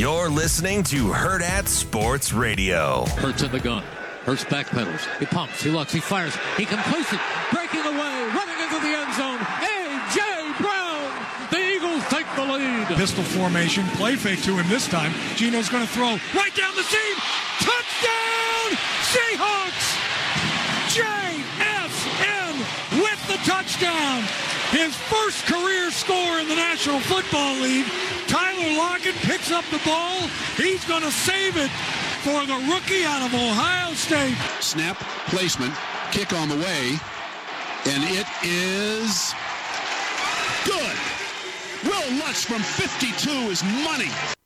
You're listening to Hurrdat Sports Radio. Hurts in the gun. Hurts backpedals. He pumps. He looks. He fires. He completes it. Breaking away. Running into the end zone. A.J. Brown. The Eagles take the lead. Pistol formation. Play fake to him this time. Geno's going to throw right down the seam. Touchdown! Seahawks! JSN with the touchdown. His first career score in the National Football League. Tyler Lockett picks up the ball. He's going to save it for the rookie out of Ohio State. Snap, placement, kick on the way, and it is good. Wil Lutz from 52 is money.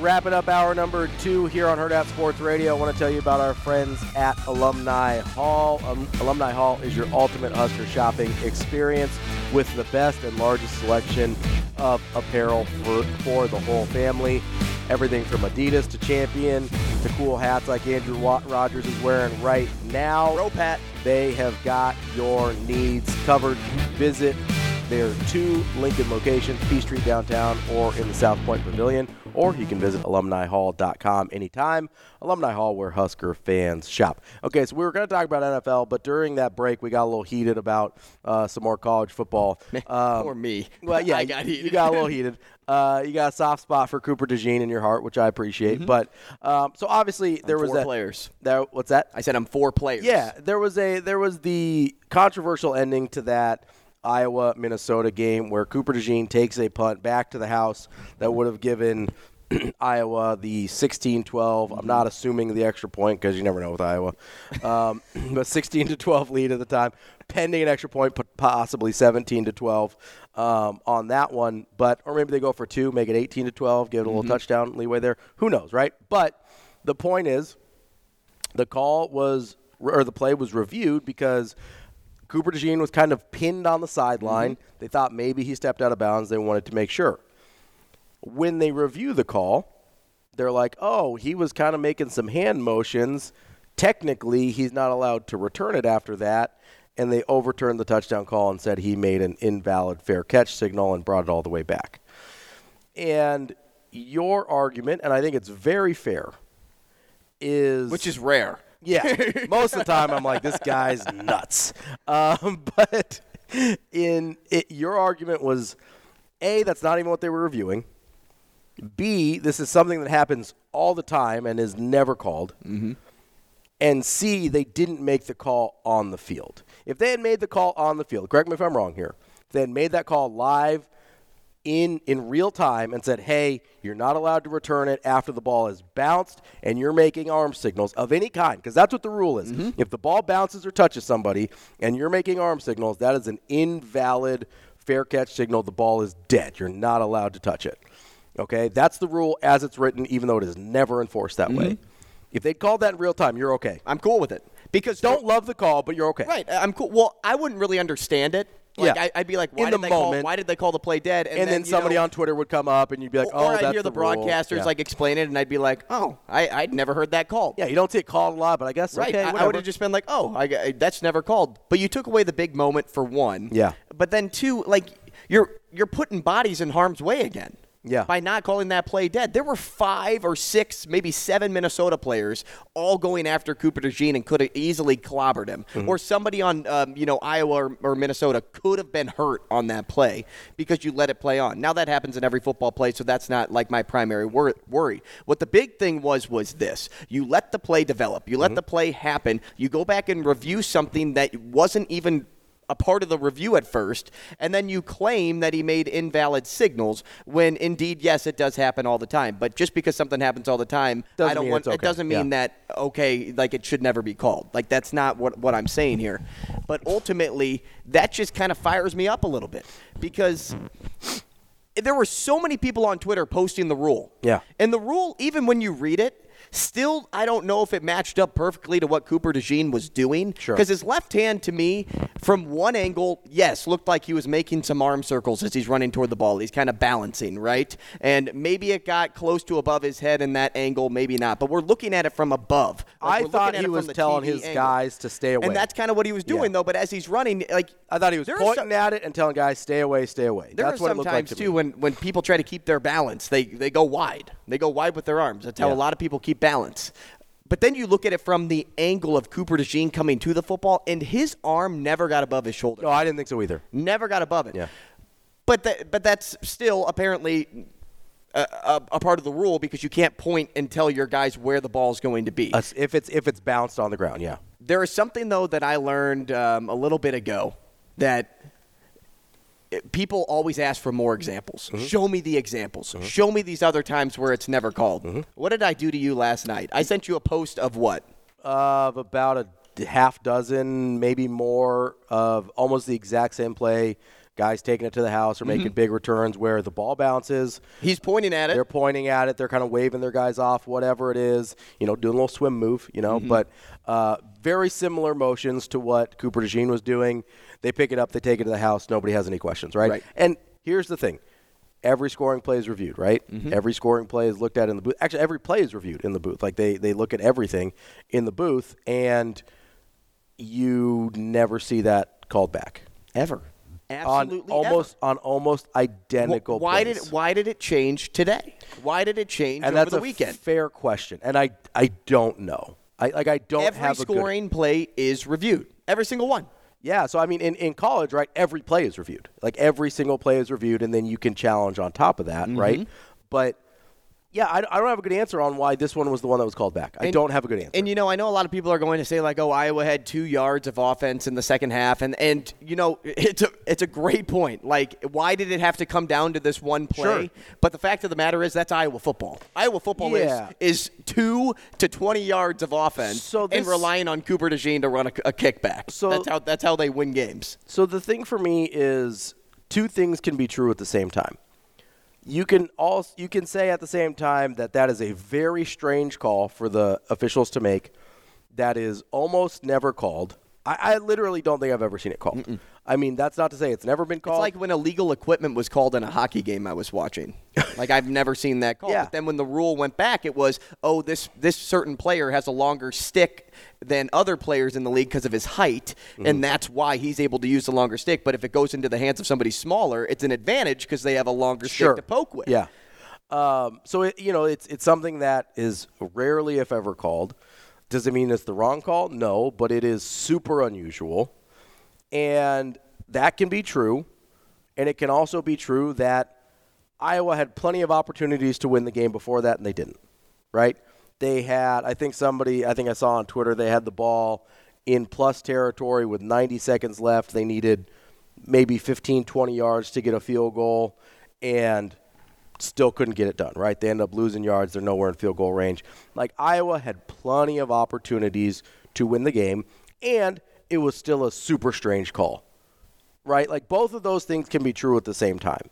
Wrapping up hour number two here on Hurrdat Sports Radio. I want to tell you about our friends at Alumni Hall. Um, Alumni Hall is your ultimate Husker shopping experience with the best and largest selection of apparel for, for the whole family. Everything from Adidas to Champion to cool hats like Andrew Rogers is wearing right now. Bro, Pat. They have got your needs covered. Visit their two Lincoln locations, P Street downtown or in the SouthPointe Pavilion, or you can visit alumnihall.com anytime. Alumni Hall, where Husker fans shop. Okay, so we were going to talk about NFL, but during that break, we got a little heated about uh, some more college football. Um, or me. Well, yeah, I got heated. you got a little heated. Uh, you got a soft spot for Cooper DeJean in your heart, which I appreciate. Mm-hmm. But um, so obviously there I'm was four that. players. There, what's that? I said I'm four players. Yeah, there was a there was the controversial ending to that Iowa Minnesota game where Cooper DeJean takes a punt back to the house that would have given Iowa the 16-12. I'm not assuming the extra point because you never know with Iowa, um, but 16 to 12 lead at the time, pending an extra point, possibly 17 to 12 um, on that one. But or maybe they go for two, make it 18 to 12, give it a little touchdown leeway there. Who knows, right? But the point is, the call was or the play was reviewed because Cooper DeJean was kind of pinned on the sideline. Mm-hmm. They thought maybe he stepped out of bounds. They wanted to make sure. When they review the call, they're like, oh, he was kind of making some hand motions. Technically, he's not allowed to return it after that. And they overturned the touchdown call and said he made an invalid fair catch signal and brought it all the way back. And your argument, and I think it's very fair, is Which is rare. Yeah, most of the time I'm like, this guy's nuts. Um, but in it, your argument was, a that's not even what they were reviewing. B this is something that happens all the time and is never called. Mm-hmm. And C they didn't make the call on the field. If they had made the call on the field, correct me if I'm wrong here. If they had made that call live in in real time and said, "Hey, you're not allowed to return it after the ball is bounced and you're making arm signals of any kind," because that's what the rule is. Mm-hmm. If the ball bounces or touches somebody and you're making arm signals, that is an invalid fair catch signal. The ball is dead. You're not allowed to touch it. Okay, that's the rule as it's written, even though it is never enforced that way. Mm-hmm. If they called that in real time, you're okay. I'm cool with it because Don't love the call, but you're okay. Right, I'm cool. Well, I wouldn't really understand it. Like, Yeah. I, I'd be like, why In did the they call? moment. Why did they call the play dead? And, then, you somebody know, on Twitter would come up and you'd be like, or "Oh, I'd hear the, rule." broadcasters Yeah. like explain it, and I'd be like, oh, I, I'd never heard that call. Yeah, you don't see it called a lot, but I guess Right. okay, I- I, would have just been like, oh, I, I- that's never called. But you took away the big moment for one. Yeah. But then two, like you're you're putting bodies in harm's way again. Yeah. By not calling that play dead, there were five or six, maybe seven Minnesota players all going after Cooper DeJean and could have easily clobbered him, Mm-hmm. or somebody on, um, you know, Iowa or, or Minnesota could have been hurt on that play because you let it play on. Now that happens in every football play, so that's not like my primary wor- worry. What the big thing was was this: you let the play develop, you let the play happen, you go back and review something that wasn't even a part of the review at first, and then you claim that he made invalid signals when indeed, yes, it does happen all the time. But just because something happens all the time, Doesn't I don't want it's it doesn't mean Yeah. that okay, like it should never be called. Like that's not what what I'm saying here. But ultimately, that just kind of fires me up a little bit because there were so many people on Twitter posting the rule. Yeah. And the rule, even when you read it, still I don't know if it matched up perfectly to what Cooper DeJean was doing. Sure. Because his left hand to me, from one angle, yes, looked like he was making some arm circles as he's running toward the ball. He's kind of balancing, right? And maybe it got close to above his head in that angle, maybe not. But we're looking at it from above. Like, I thought he was telling TV his angle. guys to stay away. And that's kind of what he was doing, Yeah. though. But as he's running, like I thought he was pointing so- at it and telling guys, "Stay away, stay away." there That's are what it some looked like to too me. when, when people try to keep their balance, they they go wide. They go wide with their arms. That's how Yeah. a lot of people keep balance. But then you look at it from the angle of Cooper DeJean coming to the football, and his arm never got above his shoulder. No, I didn't think so either. Never got above it. Yeah. But that, but that's still apparently a, a, a part of the rule because you can't point and tell your guys where the ball is going to be. Uh, if it's if it's bounced on the ground, yeah. There is something though that I learned um, a little bit ago that people always ask for more examples. Mm-hmm. Show me the examples. Show me these other times where it's never called. Mm-hmm. What did I do to you last night? I sent you a post of what? Of about a half dozen, maybe more, of almost the exact same play. Guys taking it to the house or Mm-hmm. making big returns where the ball bounces. He's pointing at it. They're pointing at it. They're kind of waving their guys off, whatever it is. You know, doing a little swim move. You know, but uh, very similar motions to what Cooper DeJean was doing. They pick it up, they take it to the house. Nobody has any questions, right? Right. And here's the thing: every scoring play is reviewed, right? Every scoring play is looked at in the booth. Actually, every play is reviewed in the booth. Like they they look at everything in the booth, and you never see that called back. Ever. Absolutely. on ever. almost on almost identical. Wh- Why plays. did it, why did it change today? Why did it change and over that's the a weekend? fair question, and I I don't know. I like I don't Every have a good, scoring play is reviewed. Every single one. Yeah, so I mean, in, in college, right, every play is reviewed. Like every single play is reviewed, and then you can challenge on top of that, Mm-hmm. right? But yeah, I, I don't have a good answer on why this one was the one that was called back. I And- don't have a good answer. And you know, I know a lot of people are going to say like, "Oh, Iowa had two yards of offense in the second half," and and you know, it's a it's a great point. Like, why did it have to come down to this one play? Sure. But the fact of the matter is, that's Iowa football. Iowa football Yeah. is is two to twenty yards of offense, So and relying on Cooper DeJean to run a, a kickback. So- that's how that's how they win games. So the thing for me is two things can be true at the same time. You can also you can say at the same time that that is a very strange call for the officials to make. That is almost never called. I, I literally don't think I've ever seen it called. I mean, that's not to say it's never been called. It's like when illegal equipment was called in a hockey game I was watching. like I've never seen that call. Yeah. But then when the rule went back, it was, oh, this this certain player has a longer stick than other players in the league because of his height, Mm-hmm. and that's why he's able to use the longer stick. But if it goes into the hands of somebody smaller, it's an advantage because they have a longer sure. stick to poke with. Yeah. Um, so it, you know, it's it's something that is rarely, if ever, called. Does it mean it's the wrong call? No, but it is super unusual, and that can be true, and it can also be true that Iowa had plenty of opportunities to win the game before that, and they didn't. Right? They had, I think somebody, I think I saw on Twitter, they had the ball in plus territory with 90 seconds left. They needed maybe 15, 20 yards to get a field goal, and still couldn't get it done, right? They ended up losing yards. They're nowhere in field goal range. Like Iowa had plenty of opportunities to win the game, and it was still a super strange call, right? Like both of those things can be true at the same time.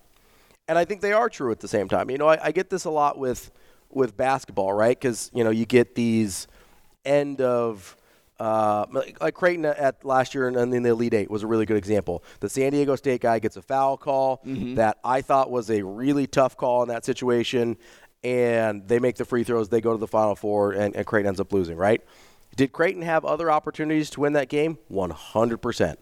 And I think they are true at the same time. You know, I, I get this a lot with with basketball, right? Because you know you get these end of uh, like, Creighton at last year and in the Elite Eight was a really good example. The San Diego State guy gets a foul call that I thought was a really tough call in that situation, and they make the free throws. They go to the Final Four, and, and Creighton ends up losing. Right? Did Creighton have other opportunities to win that game? One hundred percent.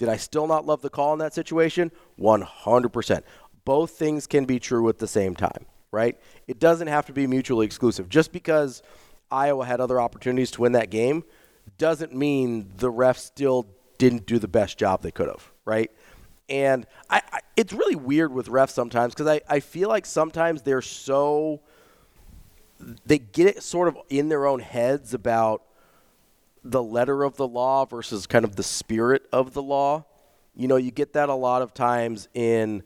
Did I still not love the call in that situation? 100%. Both things can be true at the same time, right? It doesn't have to be mutually exclusive. Just because Iowa had other opportunities to win that game doesn't mean the refs still didn't do the best job they could have, right? And I, I, it's really weird with refs sometimes because I, I feel like sometimes they're so they get it sort of in their own heads about the letter of the law versus kind of the spirit of the law. you know, you get that a lot of times in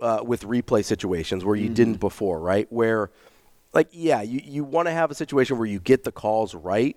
uh, with replay situations where you didn't before, right? Where, like, yeah, you, you want to have a situation where you get the calls right.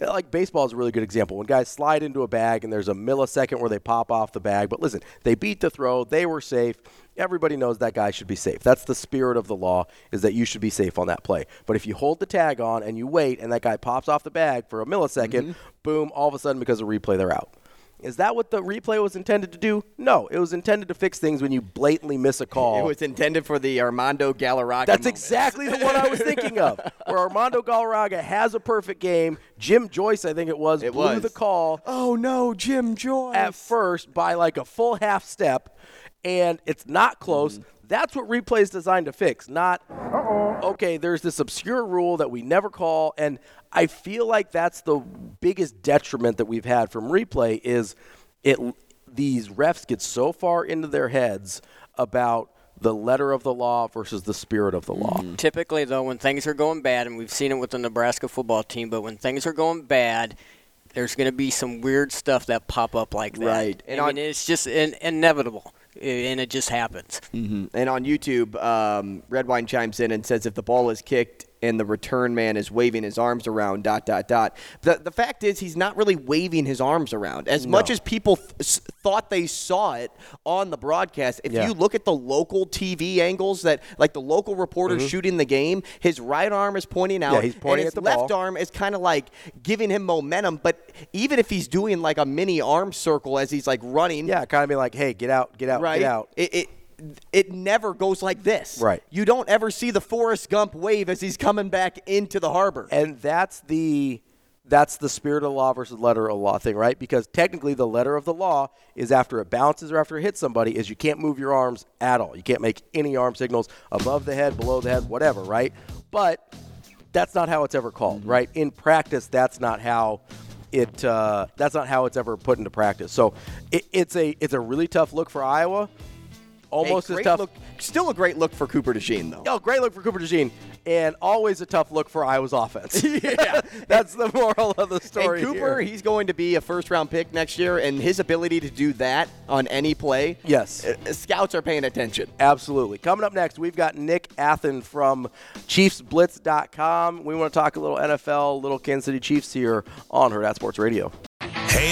Like baseball is a really good example. When guys slide into a bag and there's a millisecond where they pop off the bag, but listen, they beat the throw, they were safe. Everybody knows that guy should be safe. That's the spirit of the law is that you should be safe on that play. But if you hold the tag on and you wait and that guy pops off the bag for a millisecond, mm-hmm. boom, all of a sudden because of replay they're out. Is that what the replay was intended to do? No, it was intended to fix things when you blatantly miss a call. It was intended for the Armando Galarraga. That's moment. exactly the one I was thinking of. Where Armando Galarraga has a perfect game. Jim Joyce, I think it was, It blew was. the call Oh no, Jim Joyce. at first by like a full half step, and it's not close. Mm-hmm. That's what replay is designed to fix, not okay, there's this obscure rule that we never call and I feel like that's the biggest detriment that we've had from replay is it these refs get so far into their heads about the letter of the law versus the spirit of the law. Mm-hmm. Typically, though, when things are going bad, and we've seen it with the Nebraska football team, but when things are going bad, there's going to be some weird stuff that pop up like that. Right. And I on- mean, it's just in, inevitable, i- and it just happens. And on YouTube, um, Red Wine chimes in and says if the ball is kicked and the return man is waving his arms around, dot dot dot. The the fact is he's not really waving his arms around as much as people th- thought they saw it on the broadcast. If Yeah. you look at the local TV angles that like the local reporters shooting the game, his right arm is pointing out, Mm-hmm. he's pointing and his at the left ball. arm is kind of like giving him momentum. But even if he's doing like a mini arm circle as he's like running, Yeah, kind of be like, hey, get out, get out, right? get out. It, it it never goes like this. Right. You don't ever see the Forrest Gump wave as he's coming back into the harbor. And that's the that's the spirit of law versus letter of law thing, right? Because technically the letter of the law is after it bounces or after it hits somebody is you can't move your arms at all. You can't make any arm signals above the head, below the head, whatever, right? But that's not how it's ever called, Mm-hmm. right? In practice, that's not how it uh, that's not how it's ever put into practice. So it, it's a it's a really tough look for Iowa. Almost as tough. Look, still a great look for Cooper DeJean, though. Oh, great look for Cooper DeJean, and always a tough look for Iowa's offense. yeah, that's the moral of the story. And Cooper, here. he's going to be a first round pick next year, and his ability to do that on any play, Yes. uh, scouts are paying attention. Absolutely. Coming up next, we've got Nick Athan from ChiefsBlitz.com. We want to talk a little NFL, little Kansas City Chiefs here on Hurrdat Sports Radio.